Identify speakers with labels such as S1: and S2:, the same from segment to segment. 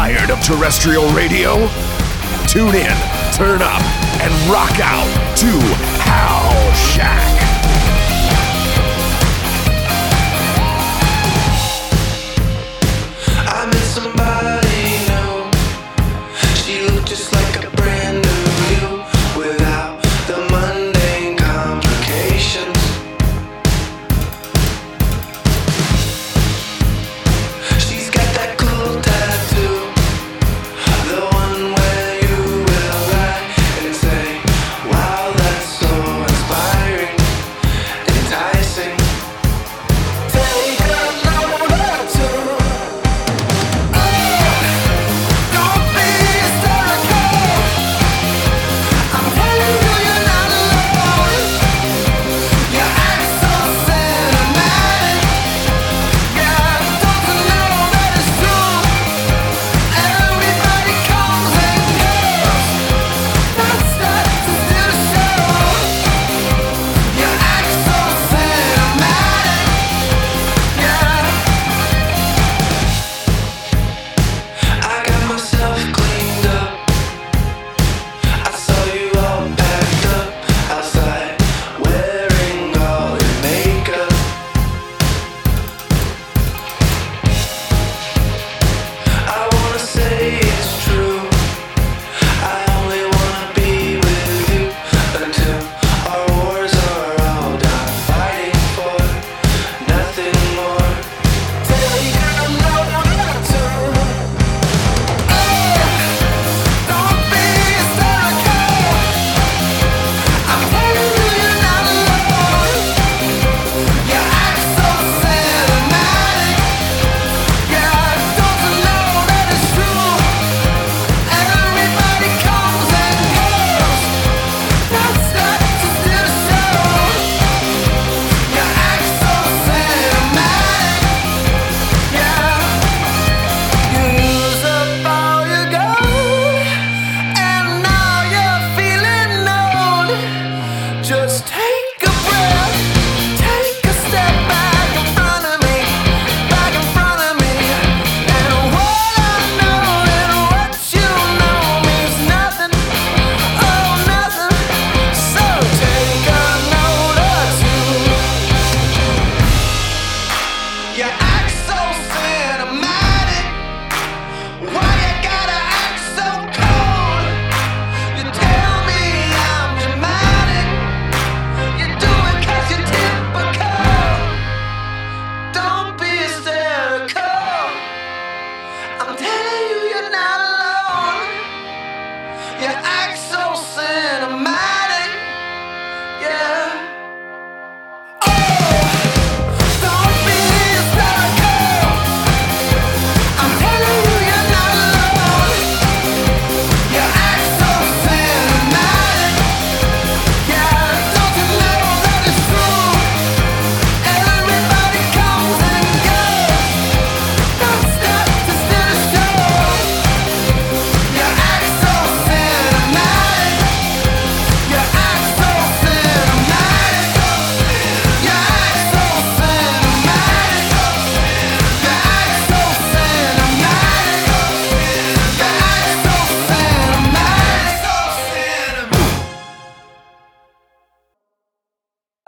S1: Tired of terrestrial radio? Tune in, turn up, and rock out to Halshack.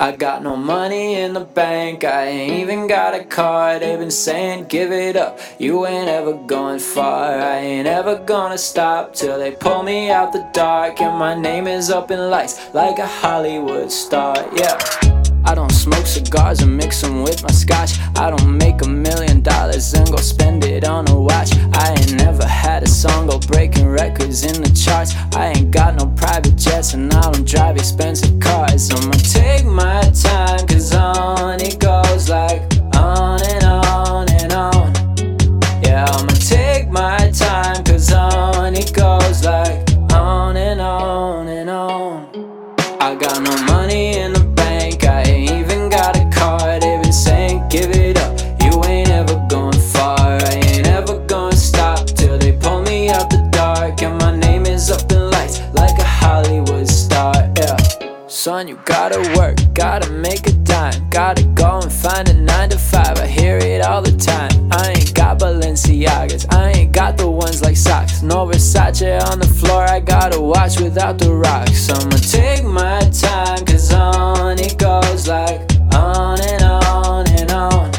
S2: I got
S3: no money in the bank, I ain't even got a car. They've been saying, give it up, you ain't ever going far. I ain't ever gonna stop till they pull me out the dark. And my name is up in lights like a Hollywood star, yeah. I don't smoke cigars and mix them with my scotch. I don't make a million dollars and go spend it on a watch. I ain't never had a song go breaking records in the charts. I ain't got no private jets and I don't drive expensive cars. I'ma take my time, cause on it goes like on and on and on. Yeah, I'ma take my time, cause on it goes like on and on and on. I got no money son, you gotta work, gotta make a dime, gotta go and find a nine to five. I hear it all the time. I ain't got Balenciagas, I ain't got the ones like
S4: socks. No Versace on the floor, I gotta watch without the rocks. I'ma take my time, cause on it goes like on and on and on.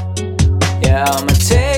S4: Yeah,
S5: I'ma take.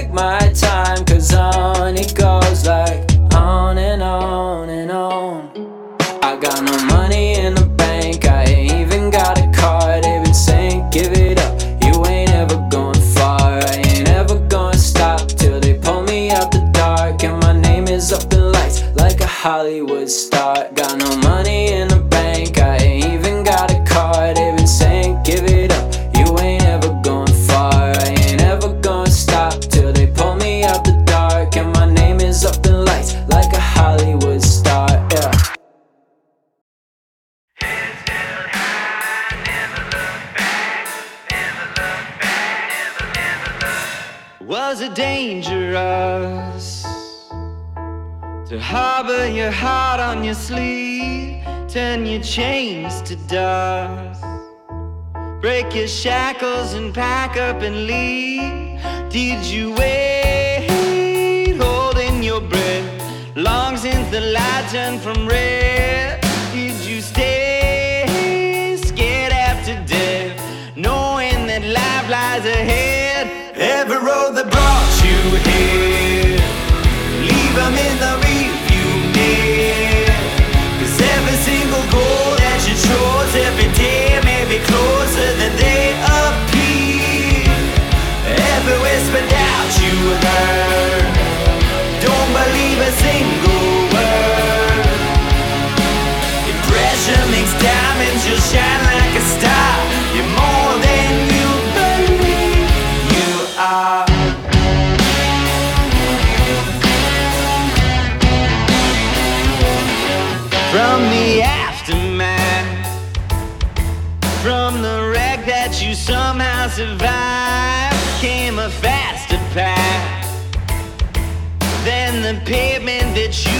S5: your shackles and pack up and leave? Did you wait, holding your breath? Long since the light turned from red. Did you stay, scared after death, knowing that life lies ahead? Every road that brought you here. the pavement that you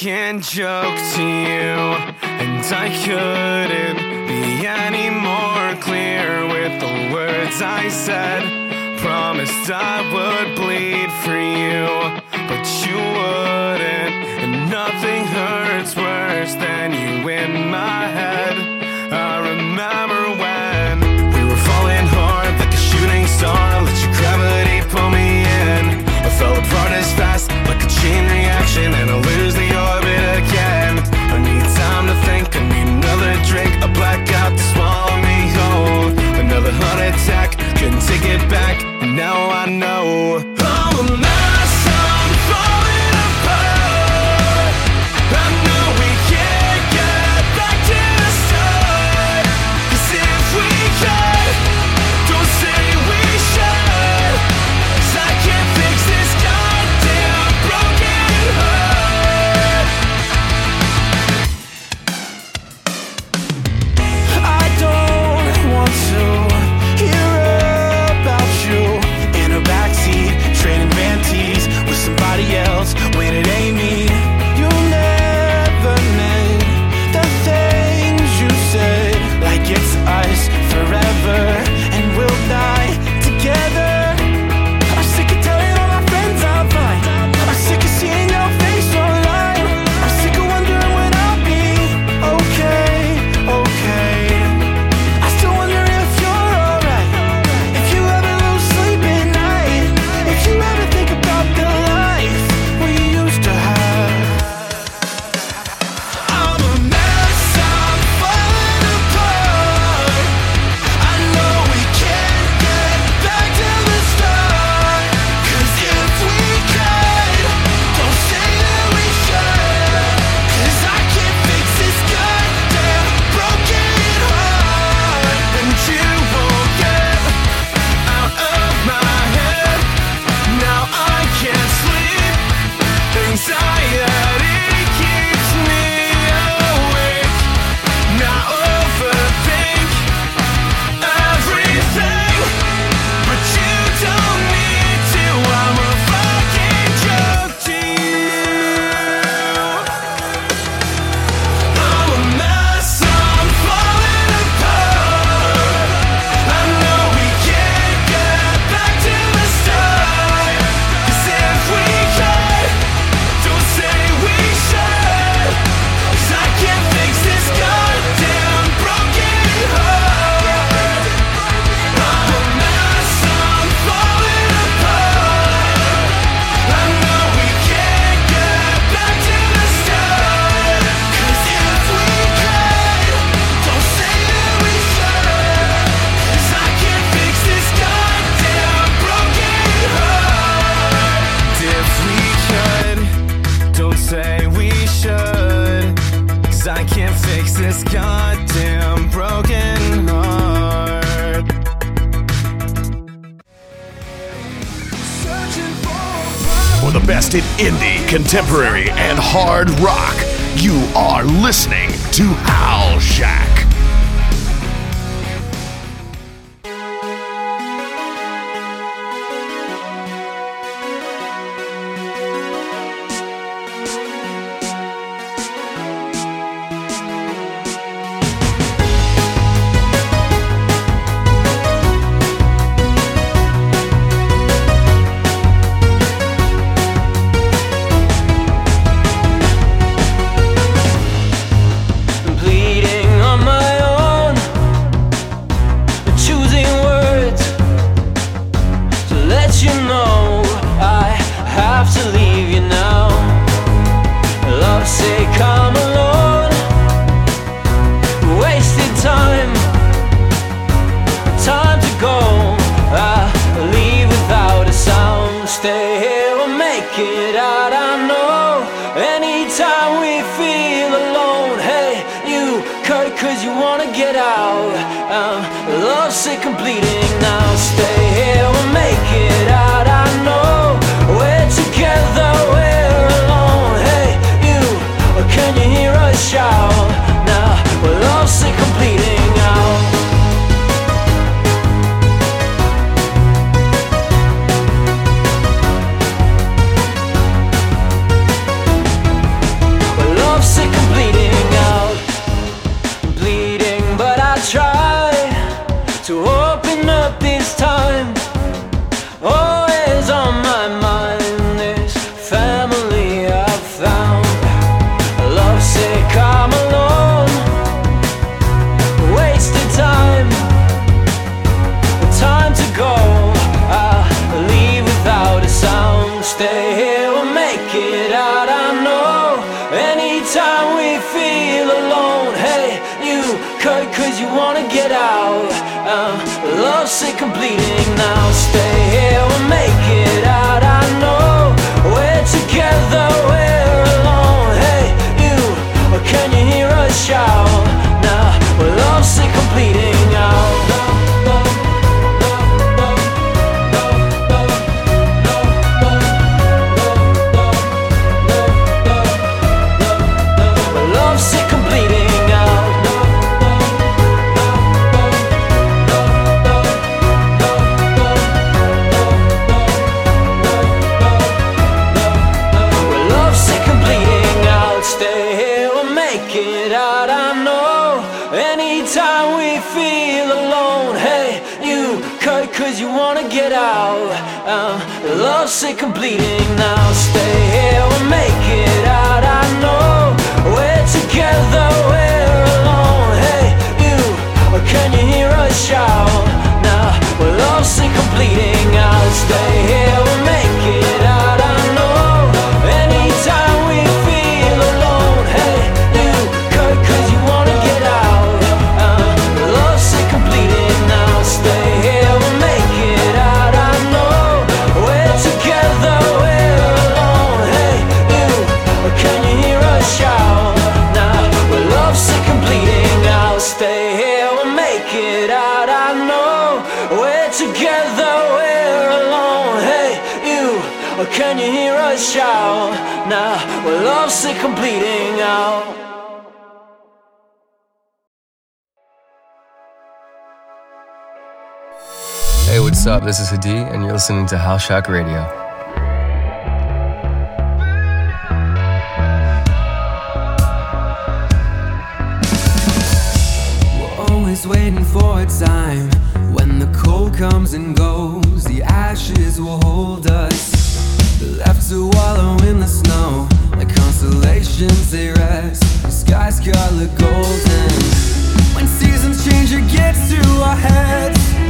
S1: second joke to you, and I couldn't be any more clear with the words I said. Promised I would bleed for you, but you wouldn't, and nothing hurts worse than you in
S6: contemporary and hard rock. You are listening to
S7: time we feel alone. Hey, you cut cause you wanna get out. Uh, Love sick and bleeding now, stay Hey,
S8: what's up? This is Hadi, and you're listening to Halshack Radio.
S3: We're always waiting for a time when the cold comes and goes, the ashes will hold us. Left to wallow in the snow, like constellations they rest, the sky's color golden. When seasons change, it gets to our heads.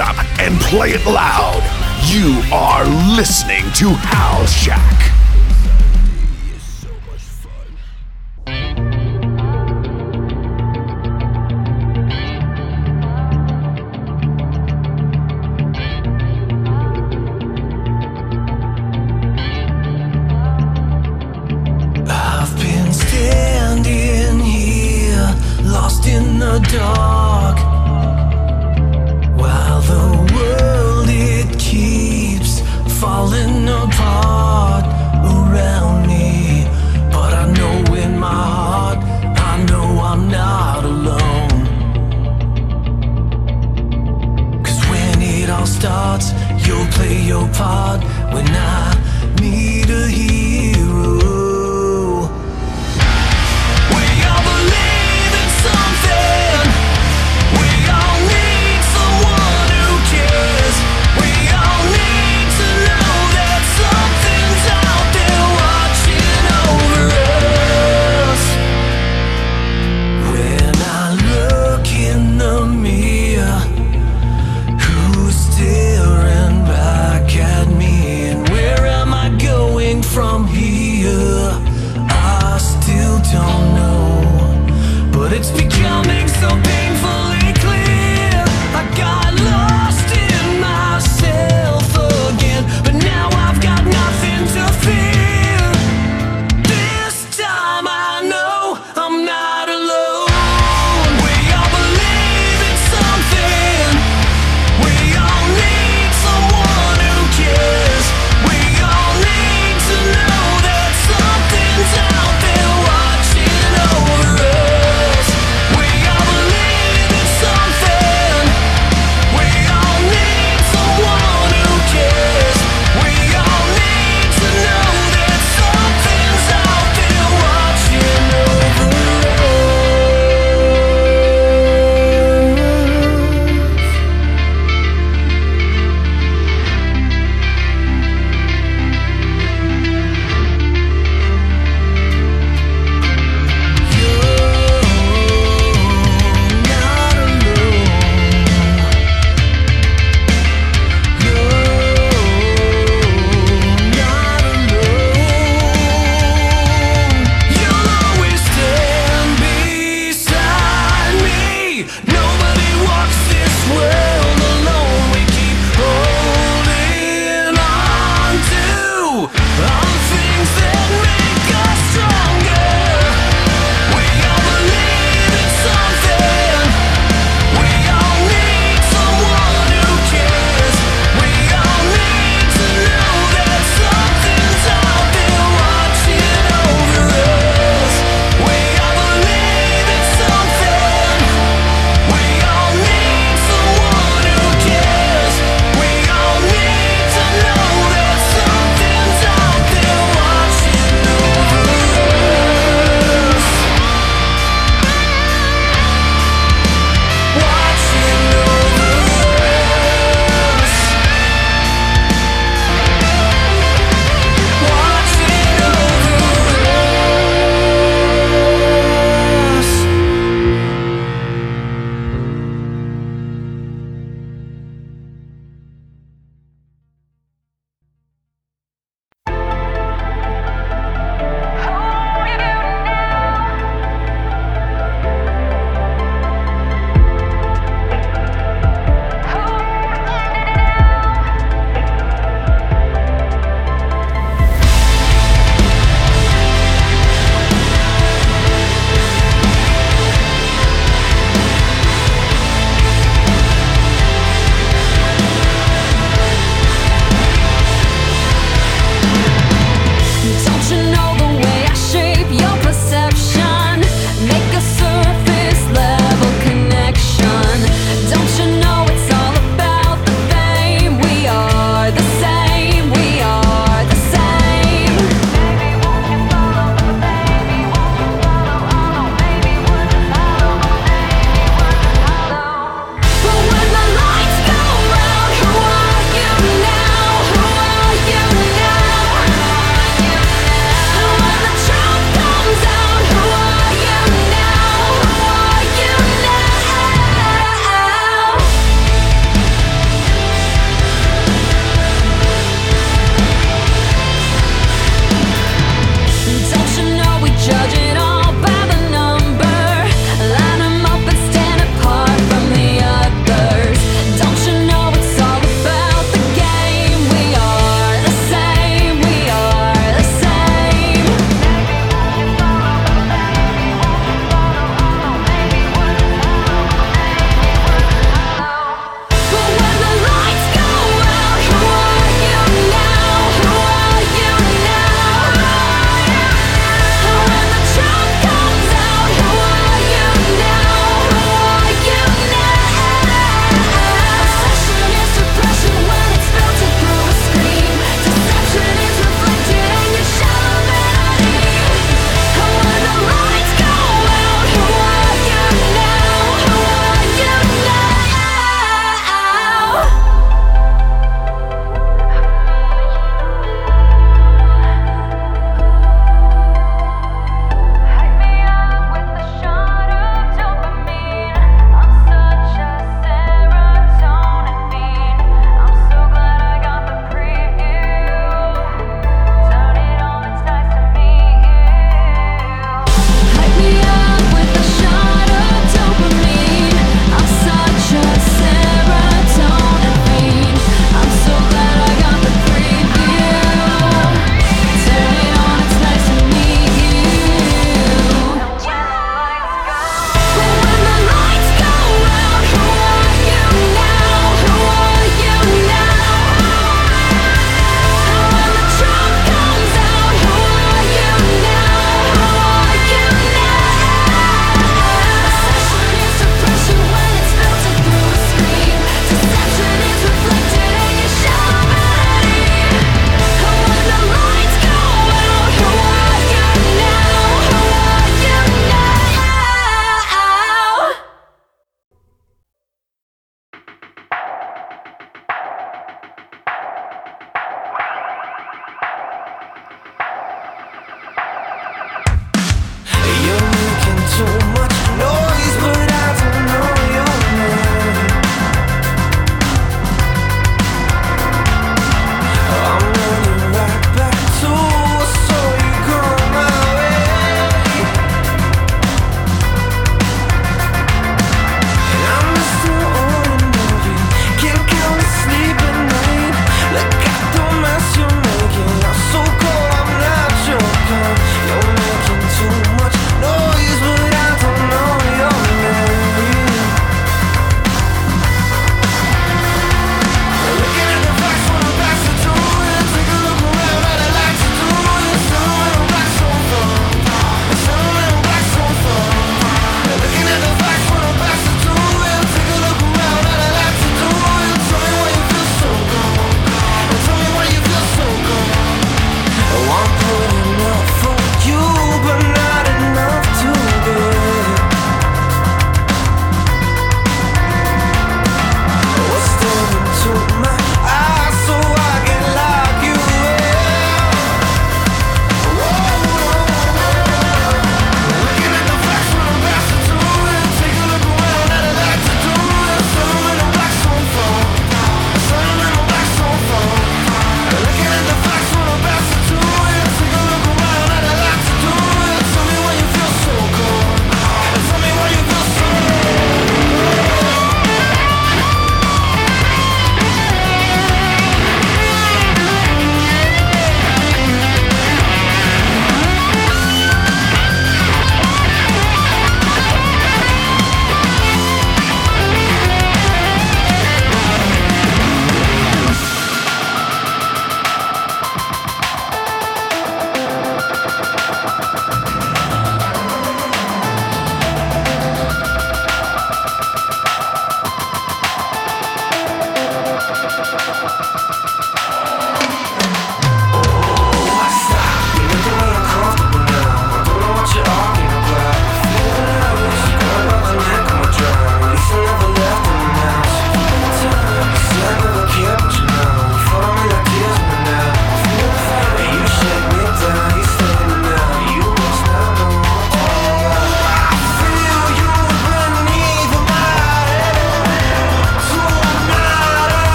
S6: up and
S3: play it loud. You are listening to
S9: Halshack.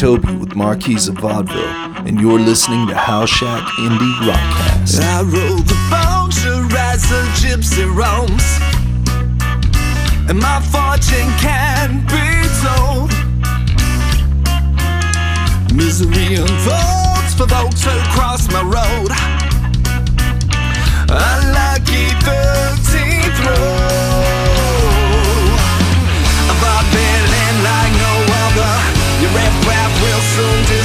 S9: Toby with Marquis of Vaudeville, and you're listening to Halshack Indie Rockcast.
S3: I rode the boat to rise the gypsy roams, and my fortune can be told. Misery unfolds for those who cross my road. A lucky 13th road. I've been like no other. You're everywhere soon